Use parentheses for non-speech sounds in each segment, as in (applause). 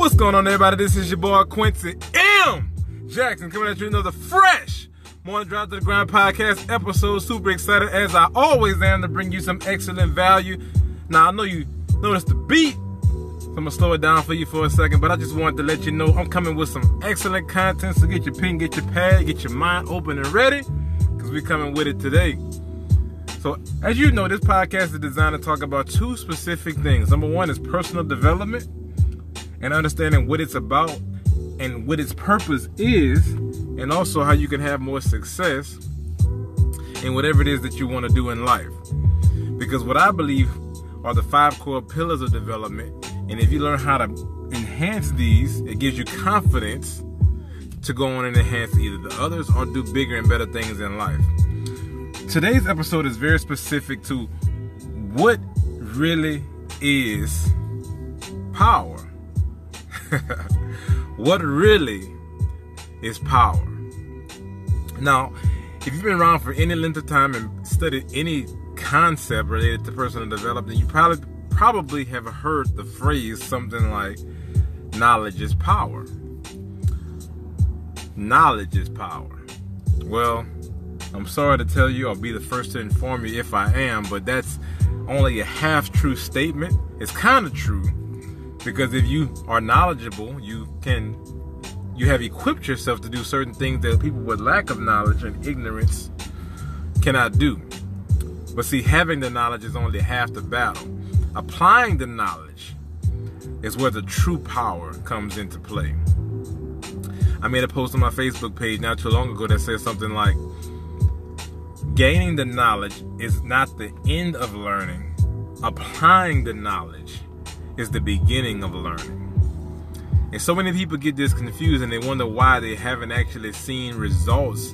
What's going on, everybody? This is your boy Quincy M. Jackson coming at you another fresh Morning Drive to the Grind podcast episode. Super excited as I always am to bring you some excellent value. Now, I know you noticed the beat, so I'm gonna slow it down for you for a second, but I just wanted to let you know I'm coming with some excellent content. So get your pen, get your pad, get your mind open and ready, because we're coming with it today. So, as you know, this podcast is designed to talk about two specific things. Number one is personal development and understanding what it's about and what its purpose is, and also how you can have more success in whatever it is that you want to do in life. Because what I believe are the five core pillars of development, and if you learn how to enhance these, it gives you confidence to go on and enhance either the others or do bigger and better things in life. Today's episode is very specific to what really is power. (laughs) what really is power? Now, if you've been around for any length of time and studied any concept related to personal development, you probably probably have heard the phrase something like knowledge is power. Knowledge is power. Well, I'm sorry to tell you, I'll be the first to inform you if I am, but that's only a half true statement. It's kind of true because if you are knowledgeable, you can you have equipped yourself to do certain things that people with lack of knowledge and ignorance cannot do. But see, having the knowledge is only half the battle. Applying the knowledge is where the true power comes into play. I made a post on my Facebook page not too long ago that says something like, gaining the knowledge is not the end of learning. Applying the knowledge is the beginning of learning. And so many people get this confused and they wonder why they haven't actually seen results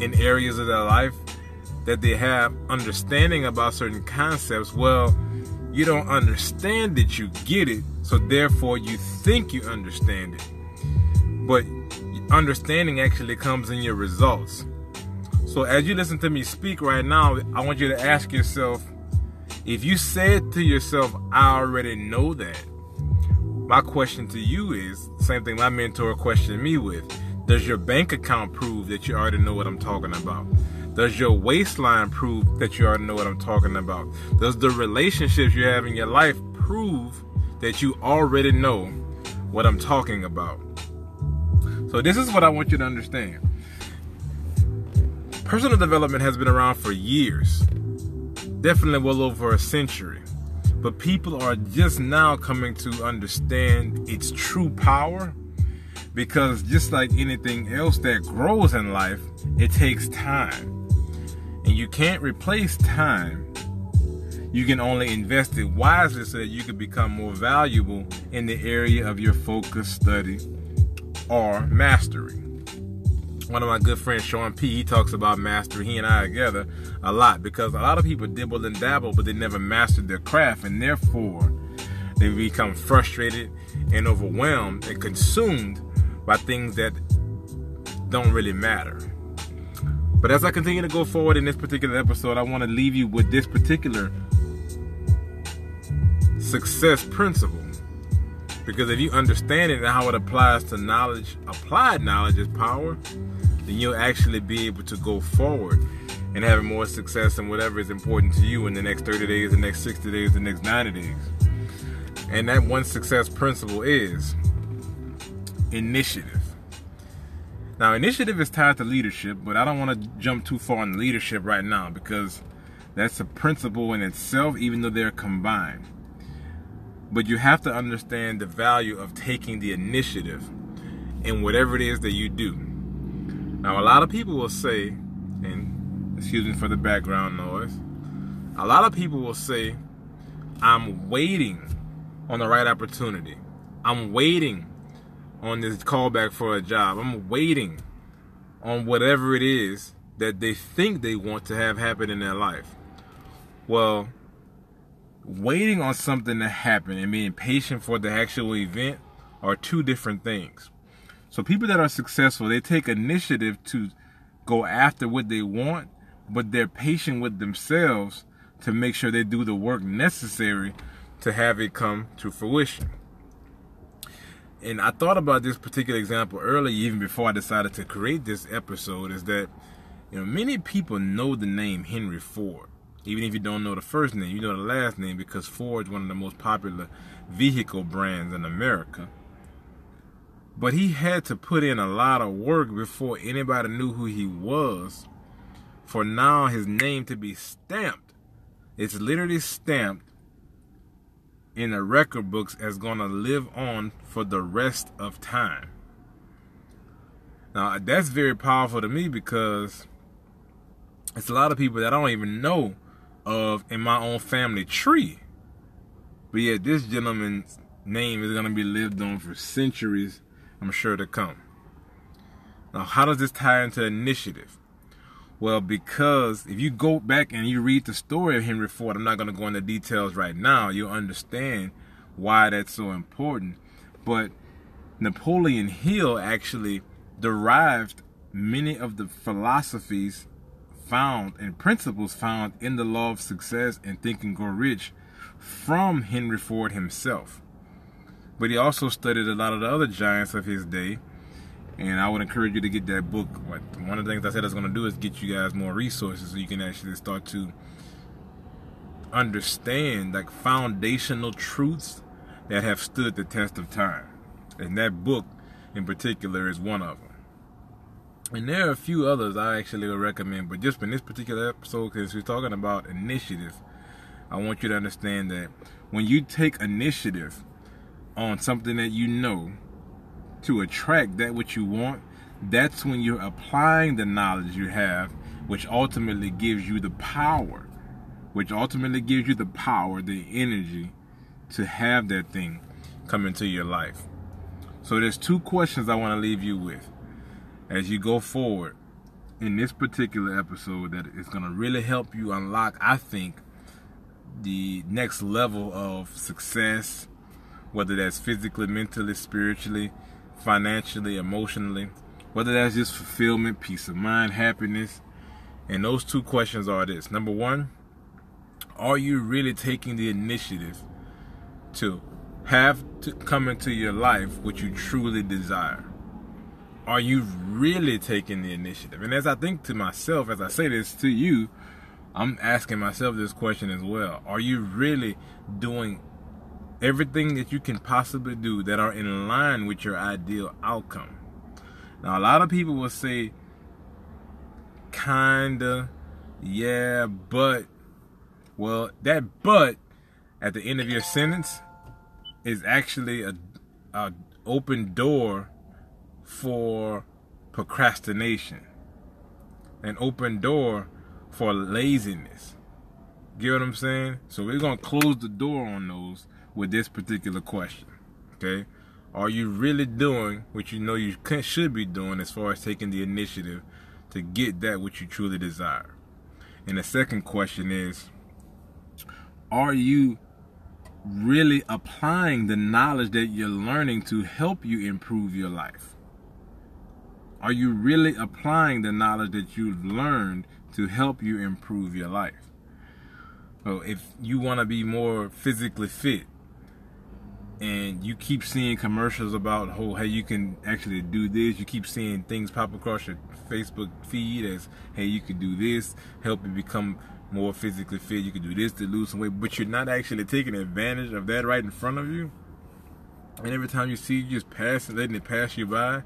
in areas of their life that they have understanding about certain concepts. Well, you don't understand it, you get it, so therefore you think you understand it. But understanding actually comes in your results. So as you listen to me speak right now, I want you to ask yourself if you said to yourself, I already know that, my question to you is same thing my mentor questioned me with. Does your bank account prove that you already know what I'm talking about? Does your waistline prove that you already know what I'm talking about? Does the relationships you have in your life prove that you already know what I'm talking about? So, this is what I want you to understand personal development has been around for years, definitely well over a century. But people are just now coming to understand its true power because just like anything else that grows in life, it takes time. And you can't replace time. You can only invest it wisely so that you can become more valuable in the area of your focus, study, or mastery one of my good friends, Sean P, he talks about mastery. He and I together a lot because a lot of people dibble and dabble, but they never mastered their craft, and therefore they become frustrated and overwhelmed and consumed by things that don't really matter. But as I continue to go forward in this particular episode, I want to leave you with this particular success principle. Because if you understand it and how it applies to knowledge, applied knowledge is power, then you'll actually be able to go forward and have more success in whatever is important to you in the next 30 days, the next 60 days, the next 90 days. And that one success principle is initiative. Now, initiative is tied to leadership, but I don't want to jump too far on leadership right now because that's a principle in itself, even though they're combined. But you have to understand the value of taking the initiative in whatever it is that you do. Now, a lot of people will say, and excuse me for the background noise, a lot of people will say, I'm waiting on the right opportunity. I'm waiting on this callback for a job. I'm waiting on whatever it is that they think they want to have happen in their life. Well, waiting on something to happen and being patient for the actual event are two different things. So people that are successful, they take initiative to go after what they want, but they're patient with themselves to make sure they do the work necessary to have it come to fruition. and I thought about this particular example earlier, even before I decided to create this episode, is that you know many people know the name Henry Ford. Even if you don't know the first name, you know the last name because Ford is one of the most popular vehicle brands in America. But he had to put in a lot of work before anybody knew who he was for now his name to be stamped. It's literally stamped in the record books as going to live on for the rest of time. Now, that's very powerful to me because it's a lot of people that I don't even know of in my own family tree. But yet, this gentleman's name is going to be lived on for centuries, I'm sure, to come. Now, how does this tie into initiative? Well, because if you go back and you read the story of Henry Ford, I'm not going to go into details right now. You'll understand why that's so important. But Napoleon Hill actually derived many of the philosophies found and principles found in the law of success and think and grow rich from Henry Ford himself. But he also studied a lot of the other giants of his day and I would encourage you to get that book. One of the things I said I was going to do is get you guys more resources so you can actually start to understand like foundational truths that have stood the test of time. And that book in particular is one of them. And there are a few others I actually would recommend, but just in this particular episode, because we're talking about initiative, I want you to understand that when you take initiative on something that you know to attract that which you want, that's when you're applying the knowledge you have, which ultimately gives you the power, which ultimately gives you the power, the energy to have that thing come into your life. So there's two questions I want to leave you with as you go forward in this particular episode that is going to really help you unlock, I think, the next level of success, whether that's physically, mentally, spiritually, financially, emotionally, whether that's just fulfillment, peace of mind, happiness. And those two questions are this number one, are you really taking the initiative to have to come into your life what you truly desire? Are you really taking the initiative? And as I think to myself, as I say this to you, I'm asking myself this question as well. Are you really doing everything that you can possibly do that are in line with your ideal outcome. Now, a lot of people will say, kinda, yeah, but, well, that but at the end of your sentence is actually a, a open door for procrastination, an open door for laziness. Get what I'm saying? So we're gonna close the door on those with this particular question. Okay? Are you really doing what you know you should be doing as far as taking the initiative to get that which you truly desire? And the second question is Are you really applying the knowledge that you're learning to help you improve your life? Are you really applying the knowledge that you've learned to help you improve your life? So if you want to be more physically fit, and you keep seeing commercials about oh hey you can actually do this. You keep seeing things pop across your facebook feed as hey you can do this help you become more physically fit. You can do this to lose some weight. But you're not actually taking advantage of that right in front of you. And every time you see you just pass and letting it pass you by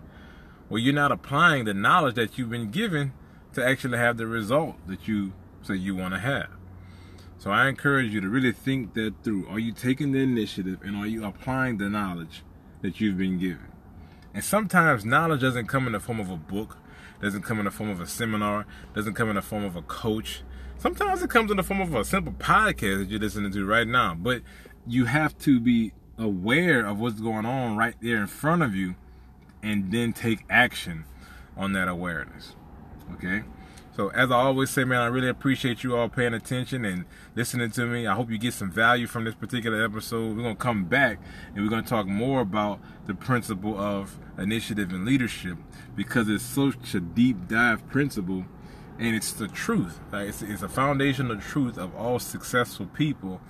well you're not applying the knowledge that you've been given to actually have the result that you say you want to have so I encourage you to really think that through. Are you taking the initiative and are you applying the knowledge that you've been given? And sometimes knowledge doesn't come in the form of a book, doesn't come in the form of a seminar, doesn't come in the form of a coach. Sometimes it comes in the form of a simple podcast that you're listening to right now. But you have to be aware of what's going on right there in front of you and then take action on that awareness. Okay? So as I always say, man, I really appreciate you all paying attention and listening to me. I hope you get some value from this particular episode. We're gonna come back and we're gonna talk more about the principle of initiative and leadership because it's such a deep dive principle and it's the truth. Like it's, it's a foundational truth of all successful people.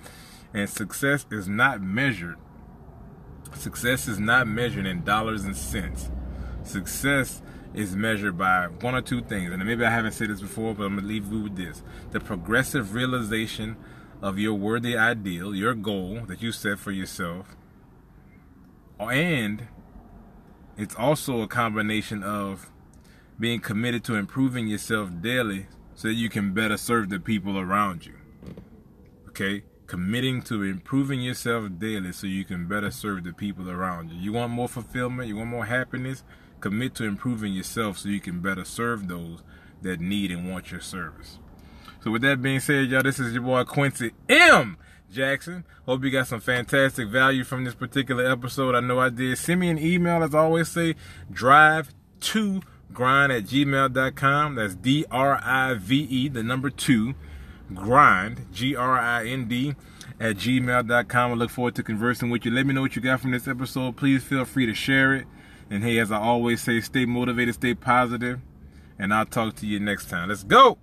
And success is not measured Success is not measured in dollars and cents. Success is measured by one or two things. And maybe I haven't said this before, but I'm going to leave you with this. The progressive realization of your worthy ideal, your goal that you set for yourself. And it's also a combination of being committed to improving yourself daily so that you can better serve the people around you. Okay? Committing to improving yourself daily so you can better serve the people around you. You want more fulfillment? You want more happiness? Commit to improving yourself so you can better serve those that need and want your service. So, with that being said, y'all, this is your boy Quincy M. Jackson. Hope you got some fantastic value from this particular episode. I know I did. Send me an email, as I always say, drive to grind at gmail.com. That's D R I V E, the number two, grind, G R I N D, at gmail.com. I look forward to conversing with you. Let me know what you got from this episode. Please feel free to share it. And hey, as I always say, stay motivated, stay positive, and I'll talk to you next time. Let's go!